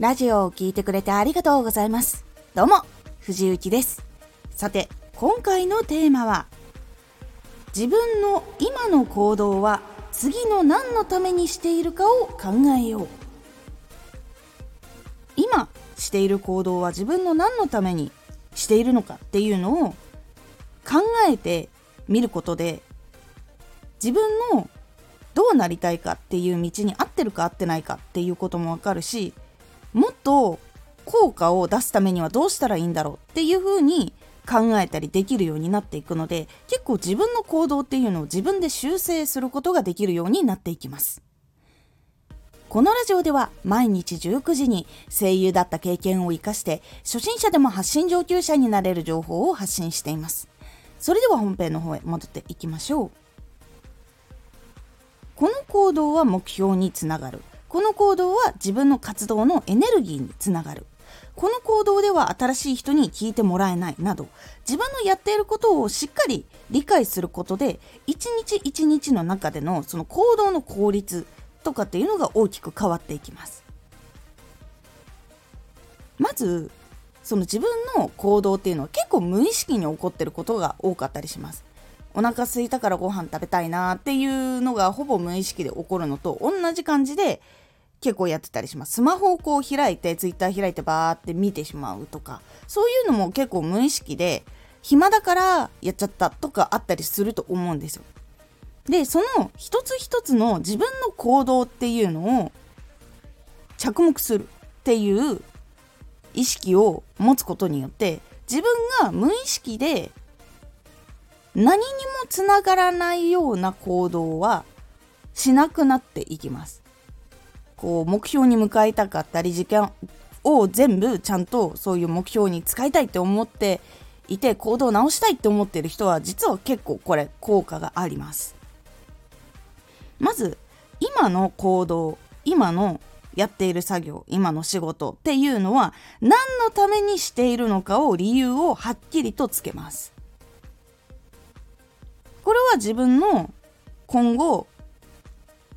ラジオを聴いてくれてありがとうございます。どうも、藤幸です。さて、今回のテーマは、自分の今の行動は次の何のためにしているかを考えよう。今している行動は自分の何のためにしているのかっていうのを考えてみることで自分のどうなりたいかっていう道に合ってるか合ってないかっていうこともわかるしもっと効果を出すためにはどうしたらいいんだろうっていうふうに考えたりできるようになっていくので結構自分の行動っていうのを自分で修正することができるようになっていきます。このラジオでは毎日19時に声優だった経験を生かして初心者でも発信上級者になれる情報を発信しています。それでは本編の方へ戻っていきましょう。この行動は目標につながる。この行動は自分の活動のエネルギーにつながる。この行動では新しい人に聞いてもらえないなど自分のやっていることをしっかり理解することで一日一日の中でのその行動の効率とかっていうのが大きく変わっていきます。まずその自分の行動っていうのは結構無意識に起こってることが多かったりします。お腹空いたからご飯食べたいなっていうのがほぼ無意識で起こるのと同じ感じで結構やってたりします。スマホをこう開いて、ツイッター開いてバーって見てしまうとか、そういうのも結構無意識で、暇だからやっちゃったとかあったりすると思うんですよ。で、その一つ一つの自分の行動っていうのを着目するっていう意識を持つことによって、自分が無意識で何にもつながらないような行動はしなくなっていきます。こう目標に向かいたかったり時間を全部ちゃんとそういう目標に使いたいって思っていて行動を直したいって思ってる人は実は結構これ効果があります。まず今の行動今のやっている作業今の仕事っていうのは何のためにしているのかを理由をはっきりとつけます。これは自分の今後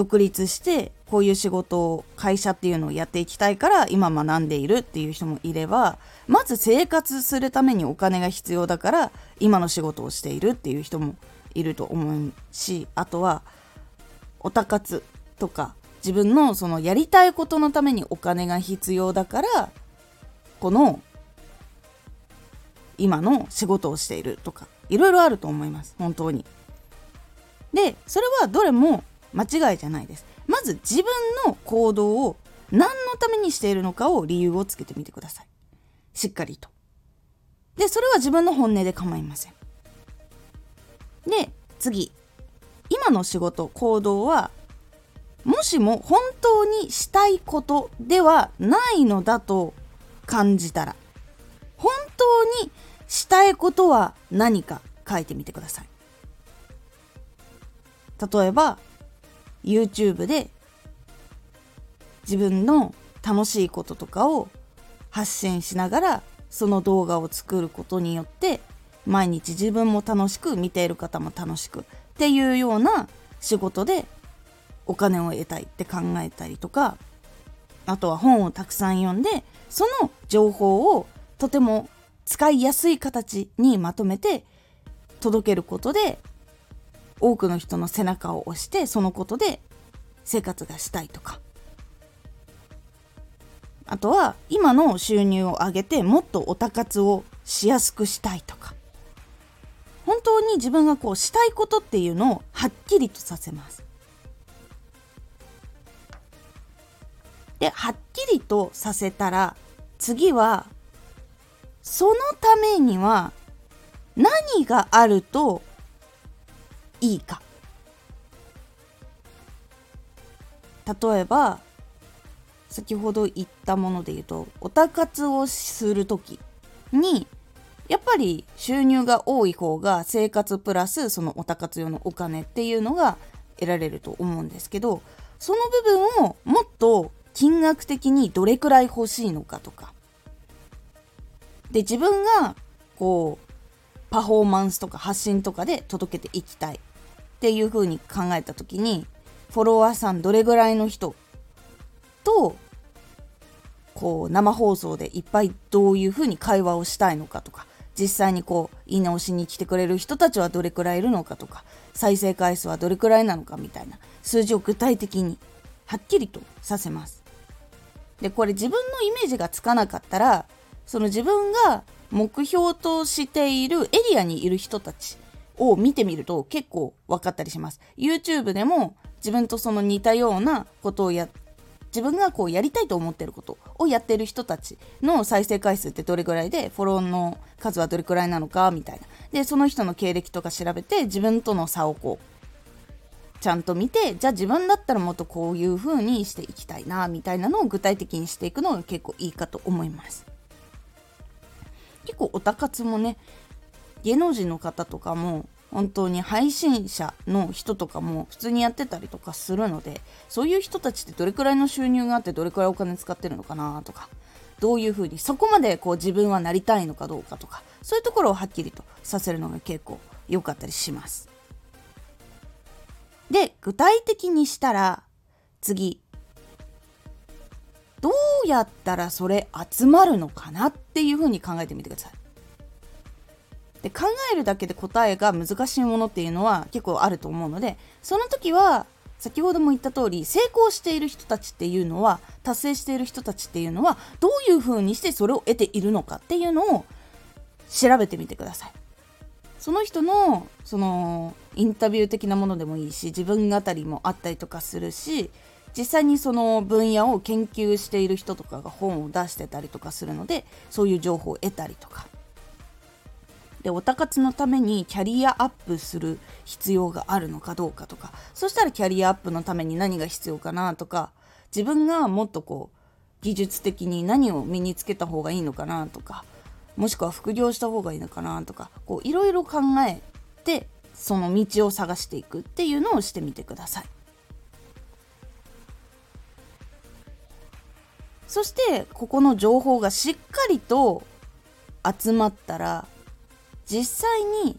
独立してこういう仕事を会社っていうのをやっていきたいから今学んでいるっていう人もいればまず生活するためにお金が必要だから今の仕事をしているっていう人もいると思うしあとはおたかつとか自分のそのやりたいことのためにお金が必要だからこの今の仕事をしているとかいろいろあると思います本当に。でそれはどれも間違いじゃないです。まず自分の行動を何のためにしているのかを理由をつけてみてください。しっかりと。でそれは自分の本音で構いません。で次。今の仕事行動はもしも本当にしたいことではないのだと感じたら本当にしたいことは何か書いてみてください。例えば YouTube で自分の楽しいこととかを発信しながらその動画を作ることによって毎日自分も楽しく見ている方も楽しくっていうような仕事でお金を得たいって考えたりとかあとは本をたくさん読んでその情報をとても使いやすい形にまとめて届けることで多くの人の背中を押してそのことで生活がしたいとか。あとは今の収入を上げてもっとおたかつをしやすくしたいとか。本当に自分がこうしたいことっていうのをはっきりとさせます。ではっきりとさせたら次はそのためには何があるといいか。例えば先ほど言ったもので言うとおたかつをする時にやっぱり収入が多い方が生活プラスそのおたかつ用のお金っていうのが得られると思うんですけどその部分をもっと金額的にどれくらい欲しいのかとか。で自分がこうパフォーマンスとか発信とかで届けていきたい。っていう風に考えた時にフォロワーさんどれぐらいの人とこう生放送でいっぱいどういうふうに会話をしたいのかとか実際にこう言い直しに来てくれる人たちはどれくらいいるのかとか再生回数はどれくらいなのかみたいな数字を具体的にはっきりとさせます。でこれ自分のイメージがつかなかったらその自分が目標としているエリアにいる人たちを見てみると結構分かったりします。YouTube でも自分とその似たようなことをや自分がこうやりたいと思ってることをやってる人たちの再生回数ってどれぐらいでフォローの数はどれくらいなのかみたいなでその人の経歴とか調べて自分との差をこうちゃんと見てじゃあ自分だったらもっとこういう風にしていきたいなみたいなのを具体的にしていくのが結構いいかと思います結構オタ活もね芸能人の方とかも本当に配信者の人とかも普通にやってたりとかするのでそういう人たちってどれくらいの収入があってどれくらいお金使ってるのかなとかどういうふうにそこまでこう自分はなりたいのかどうかとかそういうところをはっきりとさせるのが結構良かったりします。で具体的にしたら次どうやったらそれ集まるのかなっていうふうに考えてみてください。で考えるだけで答えが難しいものっていうのは結構あると思うのでその時は先ほども言った通り成功している人たちっていうのは達成している人たちっていうのはどういうふうにしてそれを得ているのかっていうのを調べてみてください。その人のそのインタビュー的なものでもいいし自分語りもあったりとかするし実際にその分野を研究している人とかが本を出してたりとかするのでそういう情報を得たりとかでオタ活のためにキャリアアップする必要があるのかどうかとか。そしたらキャリアアップのために何が必要かなとか。自分がもっとこう技術的に何を身につけた方がいいのかなとか。もしくは副業した方がいいのかなとか。こういろいろ考えてその道を探していくっていうのをしてみてください。そしてここの情報がしっかりと集まったら実際に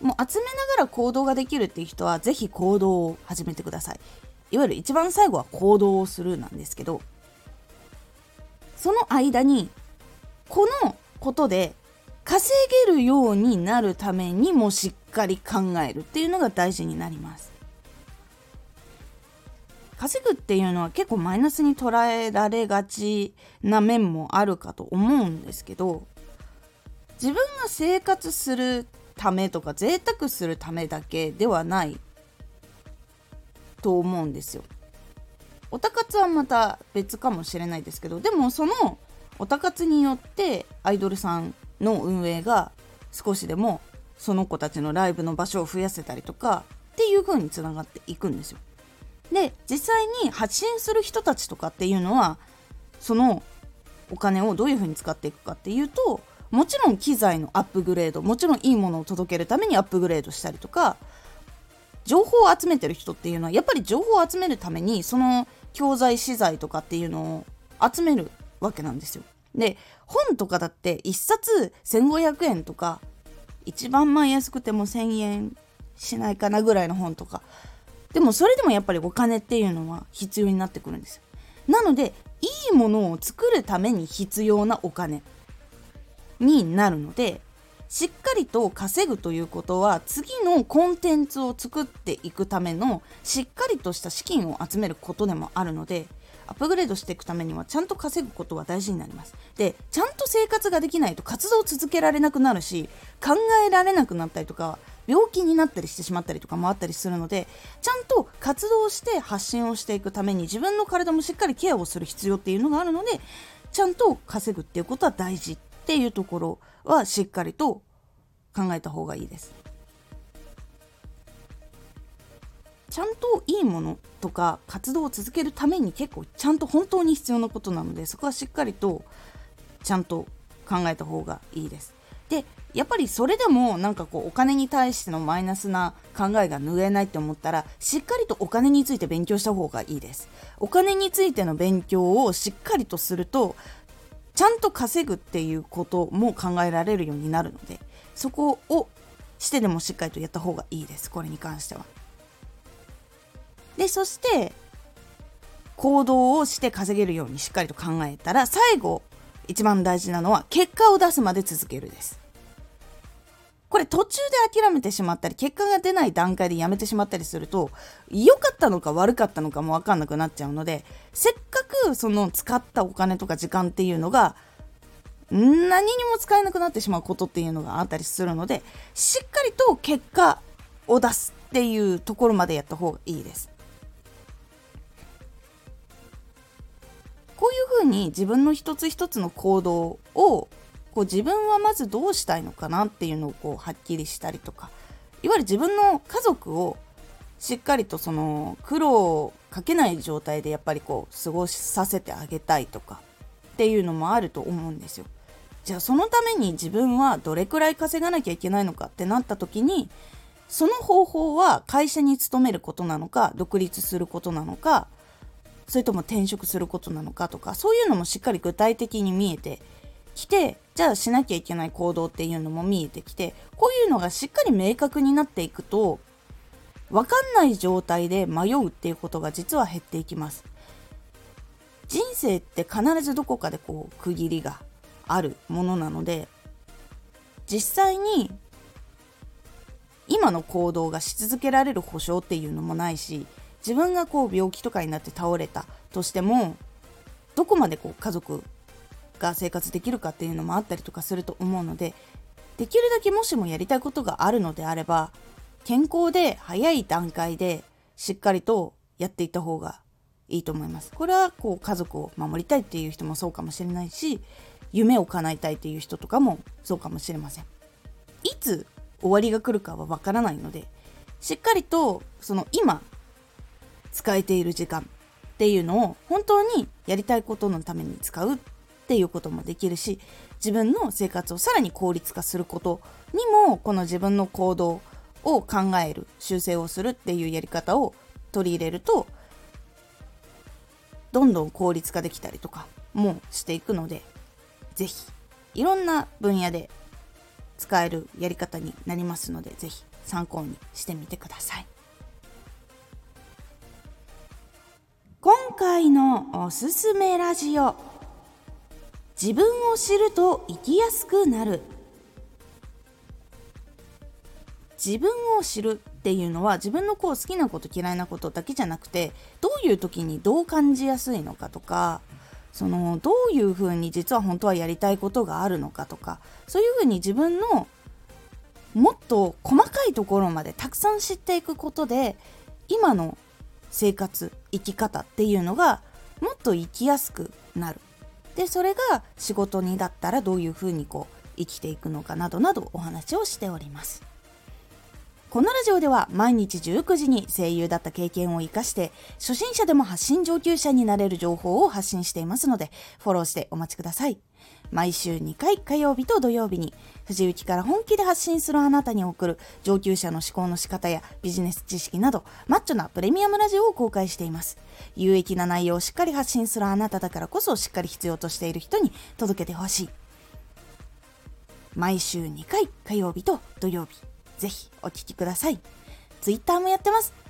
もう集めながら行動ができるっていう人は是非行動を始めてください。いわゆる一番最後は行動をするなんですけどその間にこのことで稼げるようになるためにもしっかり考えるっていうのが大事になります。稼ぐっていうのは結構マイナスに捉えられがちな面もあるかと思うんですけど自分が生活するためとか贅沢するためだけではないと思うんですよ。オタ活はまた別かもしれないですけどでもそのオタ活によってアイドルさんの運営が少しでもその子たちのライブの場所を増やせたりとかっていう風につながっていくんですよ。で実際に発信する人たちとかっていうのはそのお金をどういう風に使っていくかっていうともちろん機材のアップグレードもちろんいいものを届けるためにアップグレードしたりとか情報を集めてる人っていうのはやっぱり情報を集めるためにその教材資材とかっていうのを集めるわけなんですよ。で本とかだって1冊1500円とか一番まあ安くても1000円しないかなぐらいの本とかでもそれでもやっぱりお金っていうのは必要になってくるんですよ。なのでいいものを作るために必要なお金になるのでしっかりと稼ぐということは次のコンテンツを作っていくためのしっかりとした資金を集めることでもあるのでアップグレードしていくためにはちゃんと稼ぐことは大事になります。でちゃんと生活ができないと活動を続けられなくなるし考えられなくなったりとか病気になったりしてしまったりとかもあったりするのでちゃんと活動して発信をしていくために自分の体もしっかりケアをする必要っていうのがあるのでちゃんと稼ぐっていうことは大事っていうところはしっかりと考えた方がいいです。ちゃんといいものとか活動を続けるために結構ちゃんと本当に必要なことなのでそこはしっかりとちゃんと考えた方がいいです。でやっぱりそれでもなんかこうお金に対してのマイナスな考えが拭えないって思ったらしっかりとお金について勉強した方がいいですお金についての勉強をしっかりとするとちゃんと稼ぐっていうことも考えられるようになるのでそこをしてでもしっかりとやった方がいいですこれに関しては。でそして行動をして稼げるようにしっかりと考えたら最後一番大事なのは結果を出すまで続けるですこれ途中で諦めてしまったり結果が出ない段階でやめてしまったりすると良かったのか悪かったのかも分かんなくなっちゃうのでせっかくその使ったお金とか時間っていうのが何にも使えなくなってしまうことっていうのがあったりするのでしっかりと結果を出すっていうところまでやった方がいいです。こういうふうに自分の一つ一つの行動をこう自分はまずどうしたいのかなっていうのをこうはっきりしたりとかいわゆる自分の家族をしっかりとその苦労をかけない状態でやっぱりこう過ごさせてあげたいとかっていうのもあると思うんですよ。じゃあそのために自分はどれくらい稼がなきゃいけないのかってなった時にその方法は会社に勤めることなのか独立することなのかそれとも転職することなのかとかそういうのもしっかり具体的に見えてきてじゃあしなきゃいけない行動っていうのも見えてきてこういうのがしっかり明確になっていくと分かんない状態で迷うっていうことが実は減っていきます。人生って必ずどこかでこう区切りがあるものなので実際に今の行動がし続けられる保証っていうのもないし自分がこう病気とかになって倒れたとしてもどこまでこう家族が生活できるかっていうのもあったりとかすると思うのでできるだけもしもやりたいことがあるのであれば健康で早い段階でしっかりとやっていった方がいいと思います。これはこう家族を守りたいっていう人もそうかもしれないし夢を叶えたいっていう人とかもそうかもしれません。いつ終わりが来るかはわからないのでしっかりとその今使えている時間っていうのを本当にやりたいことのために使うっていうこともできるし自分の生活をさらに効率化することにもこの自分の行動を考える修正をするっていうやり方を取り入れるとどんどん効率化できたりとかもしていくので是非いろんな分野で使えるやり方になりますので是非参考にしてみてください。今回のおすすめラジオ自分を知ると生きやすくなる。自分を知るっていうのは自分のこう好きなこと嫌いなことだけじゃなくてどういう時にどう感じやすいのかとかそのどういうふうに実は本当はやりたいことがあるのかとかそういうふうに自分のもっと細かいところまでたくさん知っていくことで今の生活生き方っていうのがもっと生きやすくなる。でそれが仕事にだったらどういうふうにこう生きていくのかなどなどお話をしております。このラジオでは毎日19時に声優だった経験を生かして初心者でも発信上級者になれる情報を発信していますのでフォローしてお待ちください。毎週2回火曜日と土曜日に藤雪から本気で発信するあなたに送る上級者の思考の仕方やビジネス知識などマッチョなプレミアムラジオを公開しています。有益な内容をしっかり発信するあなただからこそしっかり必要としている人に届けてほしい。毎週2回火曜日と土曜日。ぜひお聴きください。Twitter もやってます。